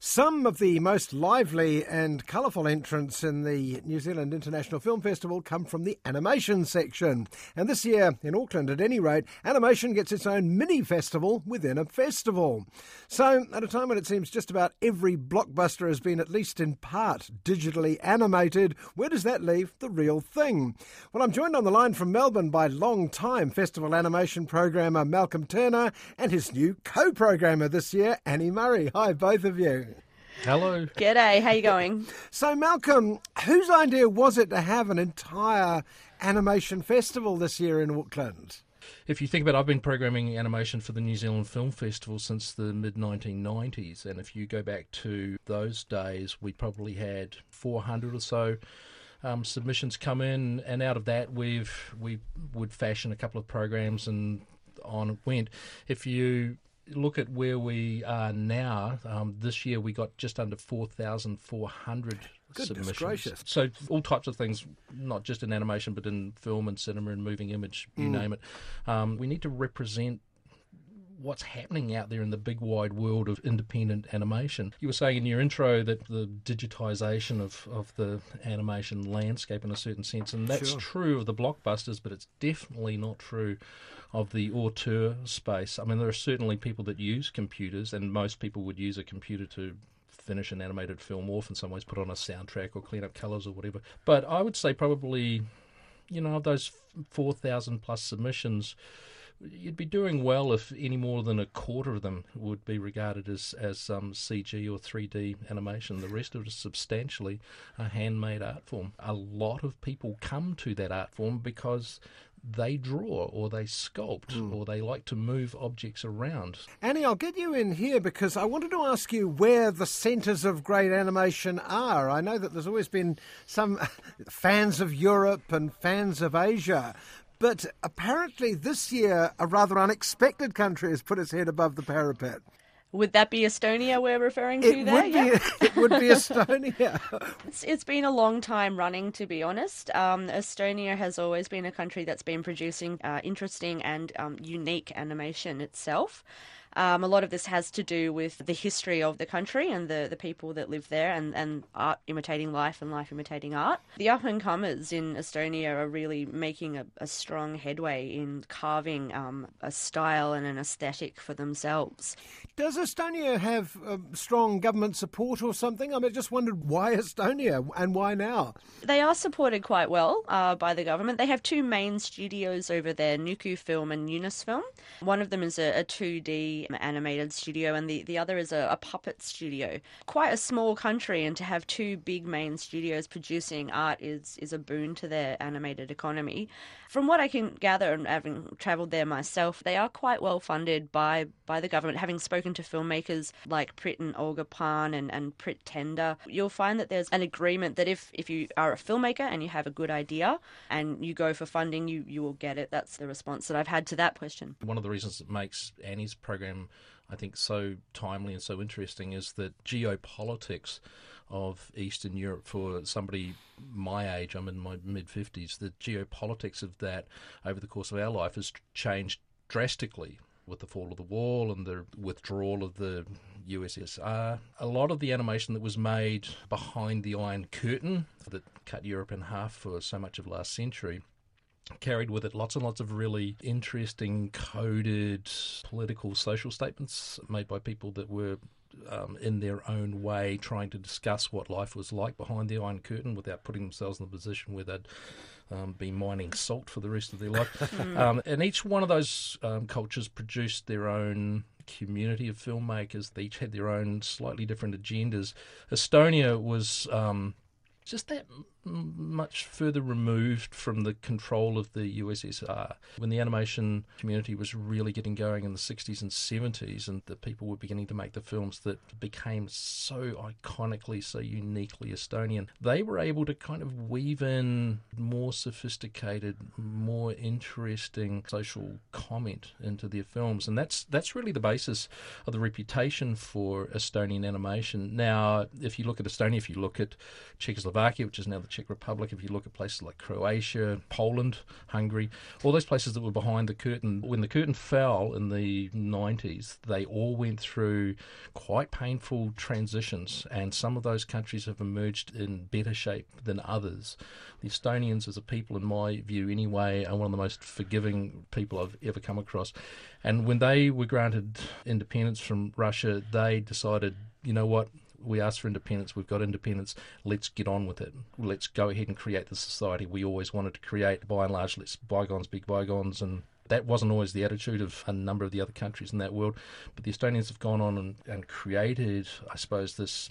Some of the most lively and colourful entrants in the New Zealand International Film Festival come from the animation section. And this year, in Auckland at any rate, animation gets its own mini festival within a festival. So, at a time when it seems just about every blockbuster has been at least in part digitally animated, where does that leave the real thing? Well, I'm joined on the line from Melbourne by long-time festival animation programmer Malcolm Turner and his new co-programmer this year, Annie Murray. Hi, both of you. Hello. G'day, how you going? So, Malcolm, whose idea was it to have an entire animation festival this year in Auckland? If you think about it, I've been programming animation for the New Zealand Film Festival since the mid 1990s. And if you go back to those days, we probably had 400 or so um, submissions come in. And out of that, we've we would fashion a couple of programs and on it went. If you look at where we are now, um, this year we got just under 4,400 submissions. gracious. So all types of things, not just in animation, but in film and cinema and moving image, you name it. Um, we need to represent what's happening out there in the big wide world of independent animation. You were saying in your intro that the digitization of, of the animation landscape in a certain sense, and that's Sure. true of the blockbusters, but it's definitely not true of the auteur space. I mean, there are certainly people that use computers, and most people would use a computer to finish an animated film off in some ways, put on a soundtrack or clean up colours or whatever. But I would say probably, you know, of those 4,000 plus submissions, you'd be doing well if any more than a quarter of them would be regarded as as um, CG or 3D animation. The rest of it is substantially a handmade art form. A lot of people come to that art form because they draw or they sculpt or they like to move objects around. Annie, I'll get you in here because I wanted to ask you where the centres of great animation are. I know that there's always been some fans of Europe and fans of Asia. But apparently, this year, a rather unexpected country has put its head above the parapet. Would that be Estonia we're referring to It there? would Yeah. be, it would be Estonia. It's, it's been a long time running, to be honest. Um, Estonia has always been a country that's been producing uh, interesting and um, unique animation itself. Um, a lot of this has to do with the history of the country and the, the people that live there and, and art imitating life and life imitating art. The up and comers in Estonia are really making a, a strong headway in carving um, a style and an aesthetic for themselves. Does Estonia have um, strong government support or something? I mean, I just wondered why Estonia and why now? They are supported quite well uh, by the government. They have two main studios over there, Nuku Film and Joonisfilm. One of them is a, a 2D animated studio, and the, the other is a, a puppet studio. Quite a small country, and to have two big main studios producing art is, is a boon to their animated economy. From what I can gather, and having travelled there myself, they are quite well funded by, by the government. Having spoken to filmmakers like Priit and Olga Pärn and, and Priit Tender, you'll find that there's an agreement that if, if you are a filmmaker and you have a good idea and you go for funding, you, you will get it. That's the response that I've had to that question. One of the reasons that makes Annie's program, I think, so timely and so interesting is that geopolitics of Eastern Europe for somebody my age, I'm in my mid 50s, the geopolitics of that over the course of our life has changed drastically with the fall of the wall and the withdrawal of the USSR. A lot of the animation that was made behind the Iron Curtain that cut Europe in half for so much of last century carried with it lots and lots of really interesting coded political social statements made by people that were um, in their own way trying to discuss what life was like behind the Iron Curtain without putting themselves in the position where they'd um, be mining salt for the rest of their life. um, and each one of those um, cultures produced their own community of filmmakers. They each had their own slightly different agendas. Estonia was um, just that much further removed from the control of the USSR. When the animation community was really getting going in the 60s and 70s, and the people were beginning to make the films that became so iconically, so uniquely Estonian, they were able to kind of weave in more sophisticated, more interesting social comment into their films, and that's that's really the basis of the reputation for Estonian animation. Now, if you look at Estonia, if you look at Czechoslovakia, which is now the Czech Republic, if you look at places like Croatia, Poland, Hungary, all those places that were behind the curtain, when the curtain fell in the 90s, they all went through quite painful transitions, and some of those countries have emerged in better shape than others. The Estonians, as a people, in my view anyway, are one of the most forgiving people I've ever come across. And when they were granted independence from Russia, they decided, you know what, we asked for independence, we've got independence, let's get on with it. Let's go ahead and create the society we always wanted to create. By and large, let's bygones be bygones. And that wasn't always the attitude of a number of the other countries in that world. But the Estonians have gone on and, and created, I suppose, this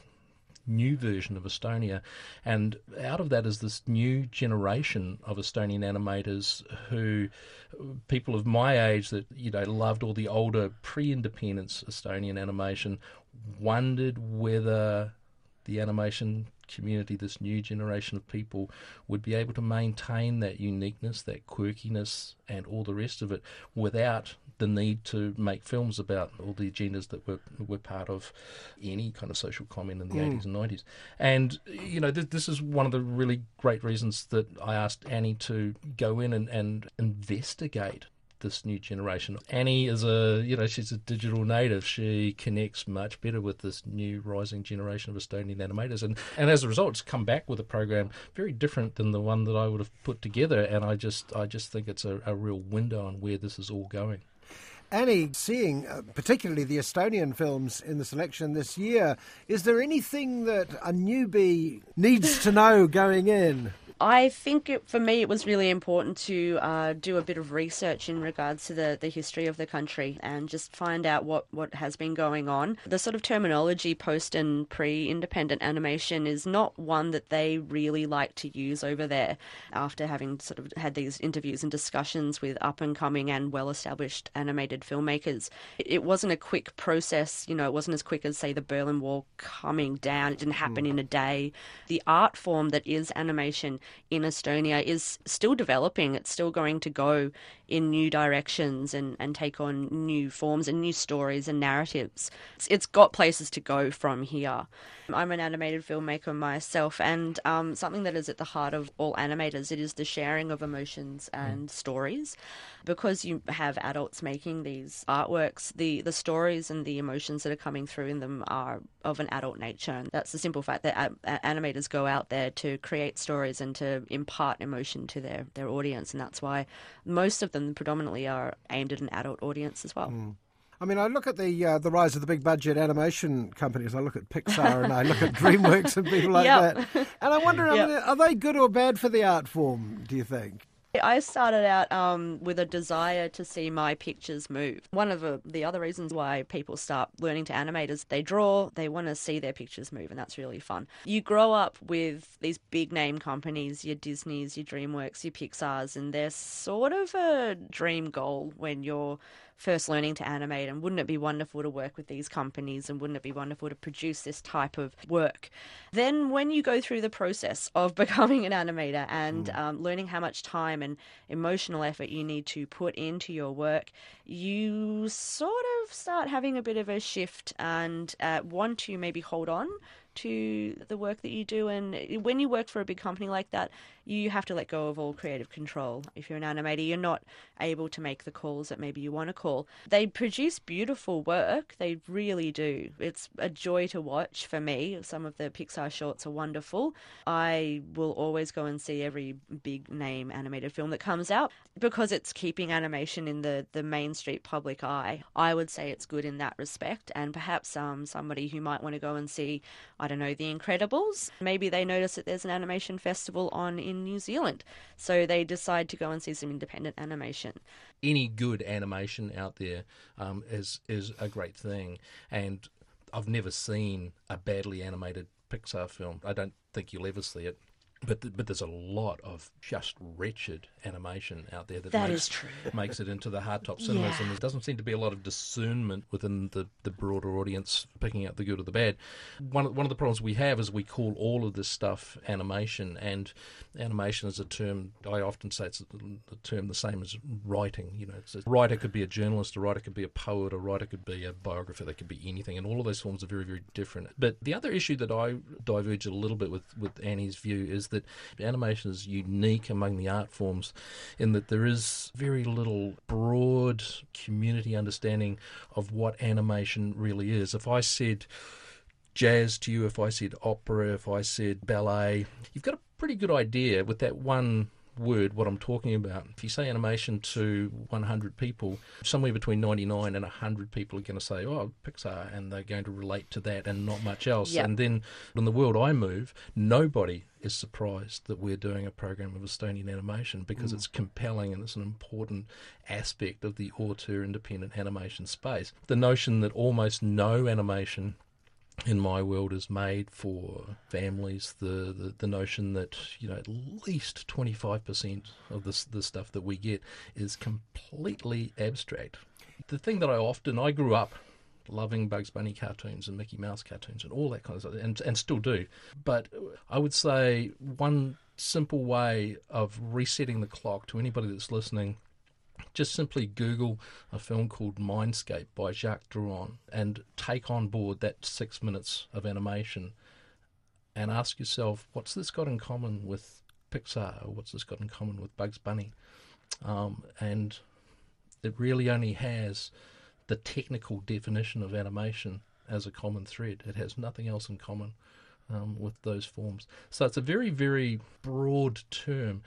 new version of Estonia. And out of that is this new generation of Estonian animators who, people of my age that, you know, loved all the older pre independence Estonian animation, wondered whether the animation community, this new generation of people, would be able to maintain that uniqueness, that quirkiness, and all the rest of it without the need to make films about all the agendas that were were part of any kind of social comment in the mm. 80s and 90s. And, you know, th- this is one of the really great reasons that I asked Annie to go in and, and investigate this new generation. Annie is a, you know, she's a digital native. She connects much better with this new rising generation of Estonian animators, and and as a result, it's come back with a program very different than the one that I would have put together. And I just, I just think it's a, a real window on where this is all going. Annie, seeing uh, particularly the Estonian films in the selection this year, is there anything that a newbie needs to know going in? I think it, for me it was really important to uh, do a bit of research in regards to the, the history of the country and just find out what, what has been going on. The sort of terminology post and pre independent animation is not one that they really like to use over there after having sort of had these interviews and discussions with up and coming and well established animated filmmakers. It, it, wasn't a quick process, you know, it wasn't as quick as, say, the Berlin Wall coming down. It didn't happen mm. in a day. The art form that is animation in Estonia is still developing. It's still going to go in new directions and, and take on new forms and new stories and narratives. It's, it's got places to go from here. I'm an animated filmmaker myself, and um, something that is at the heart of all animators it is the sharing of emotions mm. and mm. stories. Because you have adults making these artworks, the the stories and the emotions that are coming through in them are of an adult nature. And that's the simple fact that a- animators go out there to create stories and to impart emotion to their their audience, and that's why most of them predominantly are aimed at an adult audience as well. Mm. I mean, I look at the uh, the rise of the big budget animation companies. I look at Pixar and I look at DreamWorks and people like yep. that, and I wonder, yep. I mean, are they good or bad for the art form? Do you think? I started out um, with a desire to see my pictures move. One of the, the other reasons why people start learning to animate is they draw, they want to see their pictures move, and that's really fun. You grow up with these big name companies, your Disneys, your DreamWorks, your Pixars, and they're sort of a dream goal when you're first learning to animate and wouldn't it be wonderful to work with these companies and wouldn't it be wonderful to produce this type of work then when you go through the process of becoming an animator and mm. um, learning how much time and emotional effort you need to put into your work you sort of start having a bit of a shift and uh, want to maybe hold on to the work that you do. And when you work for a big company like that, you have to let go of all creative control. If you're an animator, you're not able to make the calls that maybe you want to call. They produce beautiful work, they really do. It's a joy to watch for me. Some of the Pixar shorts are wonderful. I will always go and see every big name animated film that comes out because it's keeping animation in the, the main street public eye. I would say it's good in that respect, and perhaps um, somebody who might want to go and see, don't know, The Incredibles, maybe they notice that there's an animation festival on in New Zealand, so they decide to go and see some independent animation. Any good animation out there um, is is a great thing, and I've never seen a badly animated Pixar film. I don't think you'll ever see it But th- but there's a lot of just wretched animation out there that, That makes, is true. makes it into the hardtop cinemas, Yeah. and there doesn't seem to be a lot of discernment within the, the broader audience picking out the good or the bad. One of, one of the problems we have is we call all of this stuff animation, and animation is a term I often say it's a, a term the same as writing. You know, it's a writer could be a journalist, a writer could be a poet, a writer could be a biographer, they could be anything, and all of those forms are very very different. But the other issue that I diverge a little bit with with Annie's view is that animation is unique among the art forms in that there is very little broad community understanding of what animation really is. If I said jazz to you, if I said opera, if I said ballet, you've got a pretty good idea with that one word what I'm talking about. If you say animation to 100 people, somewhere between 99 and 100 people are going to say, oh, Pixar, and they're going to relate to that and not much else. Yep. And then in the world I move, nobody is surprised that we're doing a program of Estonian animation because mm. it's compelling and it's an important aspect of the auteur independent animation space. The notion that almost no animation in my world is made for families. The, the, the notion that you know at least twenty five percent of this the stuff that we get is completely abstract. The thing that I often I grew up loving Bugs Bunny cartoons and Mickey Mouse cartoons and all that kind of stuff, and and still do. But I would say one simple way of resetting the clock to anybody that's listening just simply Google a film called Mindscape by Jacques Drouin and take on board that six minutes of animation and ask yourself, what's this got in common with Pixar or what's this got in common with Bugs Bunny? Um, and it really only has the technical definition of animation as a common thread. It has nothing else in common um, with those forms. So it's a very, very broad term,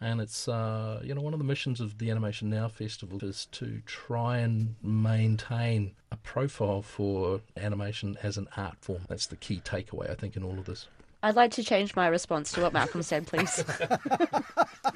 and it's uh, you know one of the missions of the Animation Now Festival is to try and maintain a profile for animation as an art form. That's the key takeaway, I think, in all of this. I'd like to change my response to what Malcolm said, please.